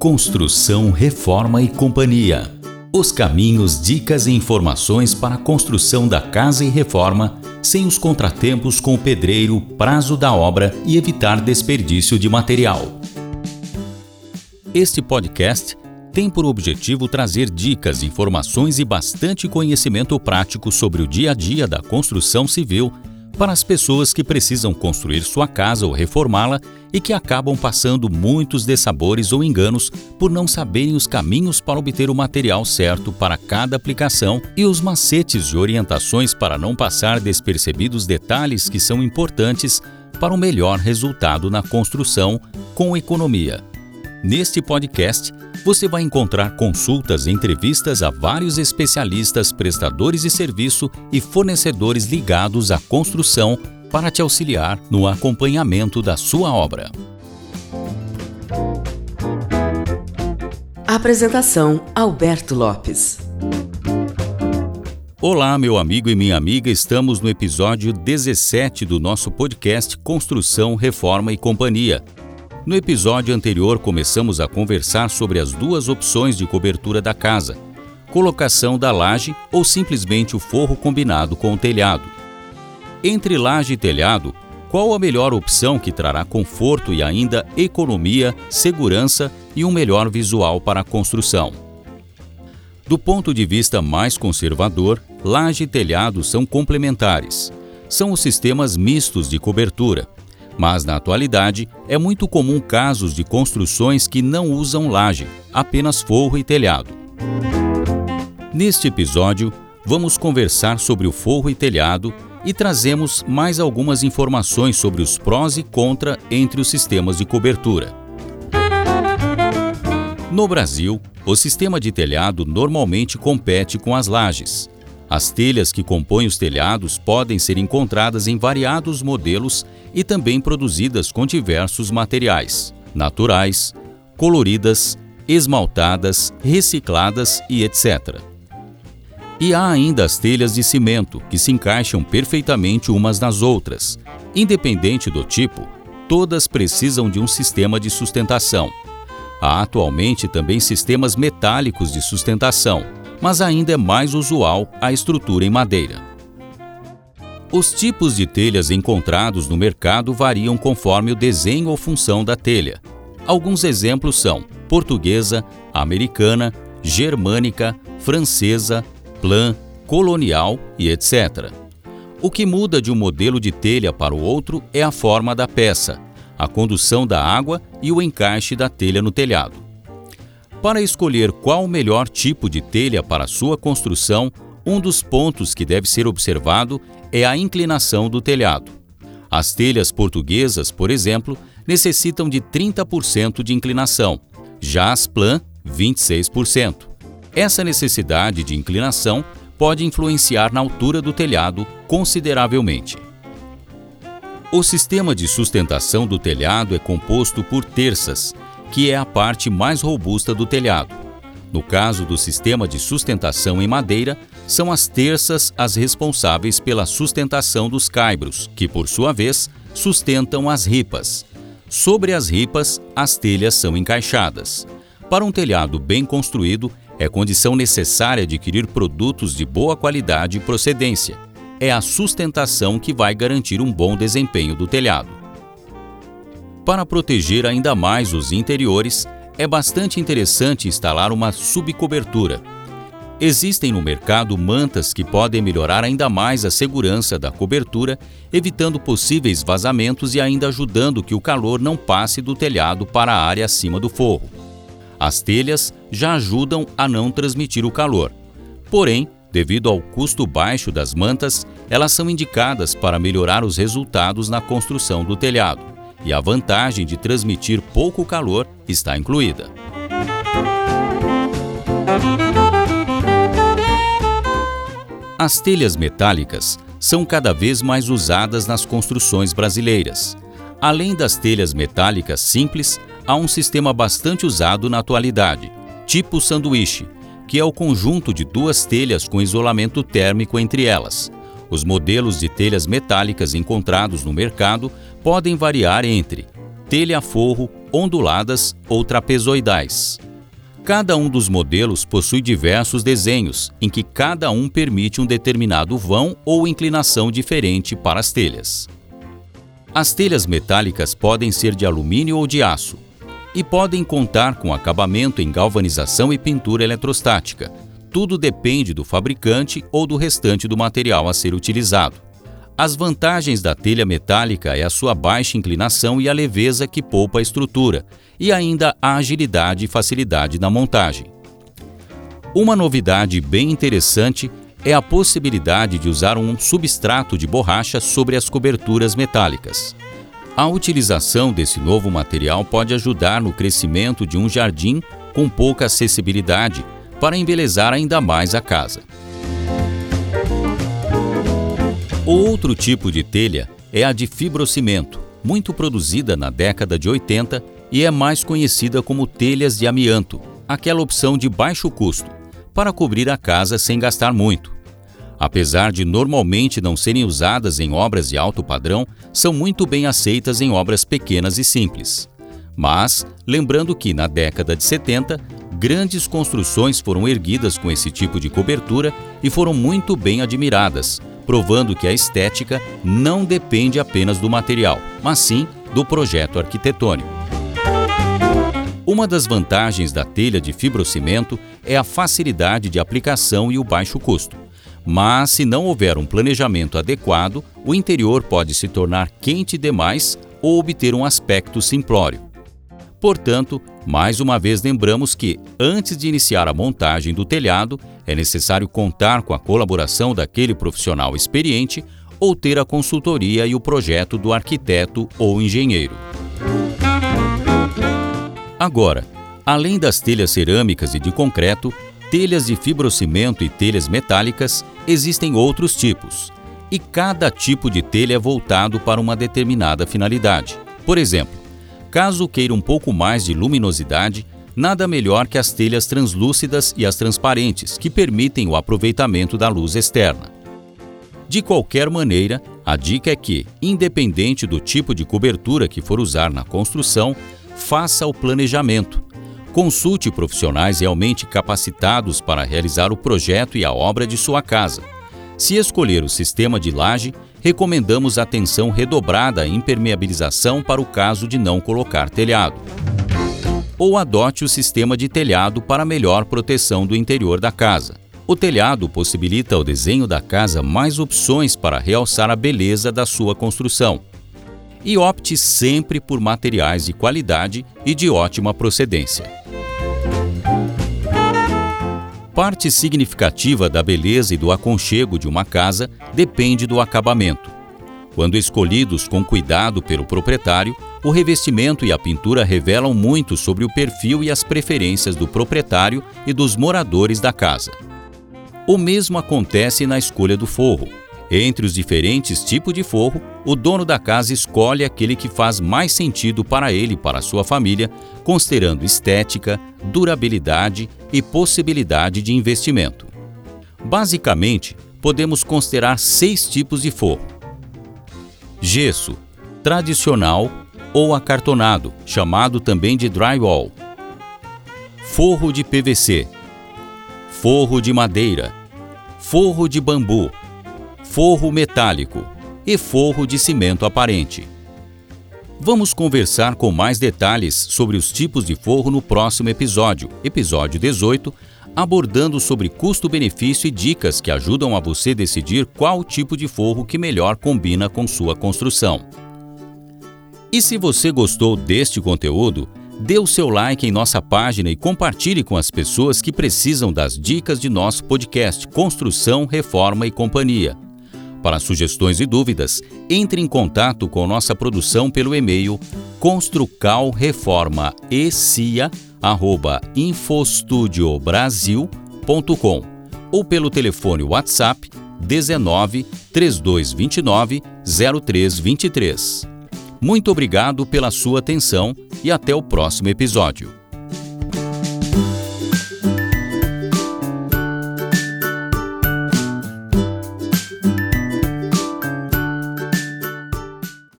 Construção, Reforma e Companhia. Os caminhos, dicas e informações para a construção da casa e reforma, sem os contratempos com o pedreiro, prazo da obra e evitar desperdício de material. Este podcast tem por objetivo trazer dicas, informações e bastante conhecimento prático sobre o dia a dia da construção civil para as pessoas que precisam construir sua casa ou reformá-la e que acabam passando muitos dessabores ou enganos por não saberem os caminhos para obter o material certo para cada aplicação e os macetes e orientações para não passar despercebidos detalhes que são importantes para o melhor resultado na construção com economia. Neste podcast, você vai encontrar consultas e entrevistas a vários especialistas, prestadores de serviço e fornecedores ligados à construção para te auxiliar no acompanhamento da sua obra. Apresentação: Alberto Lopes. Olá, meu amigo e minha amiga, estamos no episódio 17 do nosso podcast Construção, Reforma e Companhia no episódio anterior, começamos a conversar sobre as duas opções de cobertura da casa: colocação da laje ou simplesmente o forro combinado com o telhado. Entre laje e telhado, qual a melhor opção que trará conforto e ainda economia, segurança e um melhor visual para a construção? Do ponto de vista mais conservador, laje e telhado são complementares. São os sistemas mistos de cobertura, mas na atualidade é muito comum casos de construções que não usam laje, apenas forro e telhado. Neste episódio, vamos conversar sobre o forro e telhado e trazemos mais algumas informações sobre os prós e contra entre os sistemas de cobertura. No Brasil, o sistema de telhado normalmente compete com as lajes. As telhas que compõem os telhados podem ser encontradas em variados modelos e também produzidas com diversos materiais, naturais, coloridas, esmaltadas, recicladas e etc. E há ainda as telhas de cimento, que se encaixam perfeitamente umas nas outras. Independente do tipo, todas precisam de um sistema de sustentação. Há atualmente também sistemas metálicos de sustentação, mas ainda é mais usual a estrutura em madeira. Os tipos de telhas encontrados no mercado variam conforme o desenho ou função da telha. Alguns exemplos são portuguesa, americana, germânica, francesa, plan, colonial e etc. O que muda de um modelo de telha para o outro é a forma da peça, a condução da água e o encaixe da telha no telhado. Para escolher qual o melhor tipo de telha para sua construção, um dos pontos que deve ser observado é a inclinação do telhado. As telhas portuguesas, por exemplo, necessitam de 30% de inclinação, já as plan, 26%. Essa necessidade de inclinação pode influenciar na altura do telhado consideravelmente. O sistema de sustentação do telhado é composto por terças, que é a parte mais robusta do telhado. No caso do sistema de sustentação em madeira, são as terças as responsáveis pela sustentação dos caibros, que por sua vez sustentam as ripas. Sobre as ripas, as telhas são encaixadas. Para um telhado bem construído, é condição necessária adquirir produtos de boa qualidade e procedência. É a sustentação que vai garantir um bom desempenho do telhado. Para proteger ainda mais os interiores, é bastante interessante instalar uma subcobertura. Existem no mercado mantas que podem melhorar ainda mais a segurança da cobertura, evitando possíveis vazamentos e ainda ajudando que o calor não passe do telhado para a área acima do forro. As telhas já ajudam a não transmitir o calor. Porém, devido ao custo baixo das mantas, elas são indicadas para melhorar os resultados na construção do telhado e a vantagem de transmitir pouco calor está incluída. As telhas metálicas são cada vez mais usadas nas construções brasileiras. Além das telhas metálicas simples, há um sistema bastante usado na atualidade, tipo sanduíche, que é o conjunto de duas telhas com isolamento térmico entre elas. Os modelos de telhas metálicas encontrados no mercado podem variar entre telha-forro, onduladas ou trapezoidais. Cada um dos modelos possui diversos desenhos, em que cada um permite um determinado vão ou inclinação diferente para as telhas. As telhas metálicas podem ser de alumínio ou de aço e podem contar com acabamento em galvanização e pintura eletrostática. Tudo depende do fabricante ou do restante do material a ser utilizado. As vantagens da telha metálica é a sua baixa inclinação e a leveza que poupa a estrutura, e ainda a agilidade e facilidade na montagem. Uma novidade bem interessante é a possibilidade de usar um substrato de borracha sobre as coberturas metálicas. A utilização desse novo material pode ajudar no crescimento de um jardim com pouca acessibilidade para embelezar ainda mais a casa. Outro tipo de telha é a de fibrocimento, muito produzida na década de 80 e é mais conhecida como telhas de amianto, aquela opção de baixo custo, para cobrir a casa sem gastar muito. Apesar de normalmente não serem usadas em obras de alto padrão, são muito bem aceitas em obras pequenas e simples. Mas, lembrando que na década de 70, grandes construções foram erguidas com esse tipo de cobertura e foram muito bem admiradas, provando que a estética não depende apenas do material, mas sim do projeto arquitetônico. Uma das vantagens da telha de fibrocimento é a facilidade de aplicação e o baixo custo. Mas, se não houver um planejamento adequado, o interior pode se tornar quente demais ou obter um aspecto simplório. Portanto, mais uma vez lembramos que, antes de iniciar a montagem do telhado, é necessário contar com a colaboração daquele profissional experiente ou ter a consultoria e o projeto do arquiteto ou engenheiro. Agora, além das telhas cerâmicas e de concreto, telhas de fibrocimento e telhas metálicas, existem outros tipos, e cada tipo de telha é voltado para uma determinada finalidade. Por exemplo, caso queira um pouco mais de luminosidade, nada melhor que as telhas translúcidas e as transparentes, que permitem o aproveitamento da luz externa. De qualquer maneira, a dica é que, independente do tipo de cobertura que for usar na construção, faça o planejamento Consulte profissionais realmente capacitados para realizar o projeto e a obra de sua casa. Se escolher o sistema de laje, recomendamos atenção redobrada à impermeabilização para o caso de não colocar telhado. Ou adote o sistema de telhado para melhor proteção do interior da casa. O telhado possibilita ao desenho da casa mais opções para realçar a beleza da sua construção. E opte sempre por materiais de qualidade e de ótima procedência. Parte significativa da beleza e do aconchego de uma casa depende do acabamento. Quando escolhidos com cuidado pelo proprietário, o revestimento e a pintura revelam muito sobre o perfil e as preferências do proprietário e dos moradores da casa. O mesmo acontece na escolha do forro. Entre os diferentes tipos de forro, o dono da casa escolhe aquele que faz mais sentido para ele e para sua família, considerando estética, durabilidade e possibilidade de investimento. Basicamente, podemos considerar seis tipos de forro: gesso, tradicional ou acartonado, chamado também de drywall, forro de PVC, forro de madeira, forro de bambu forro metálico e forro de cimento aparente. Vamos conversar com mais detalhes sobre os tipos de forro no próximo episódio, episódio 18, abordando sobre custo-benefício e dicas que ajudam a você decidir qual tipo de forro que melhor combina com sua construção. E se você gostou deste conteúdo, dê o seu like em nossa página e compartilhe com as pessoas que precisam das dicas de nosso podcast Construção, Reforma e Companhia. Para sugestões e dúvidas, entre em contato com nossa produção pelo e-mail construcalreforma.infostudiobrasil.com ou pelo telefone WhatsApp 19 3229 0323. Muito obrigado pela sua atenção e até o próximo episódio.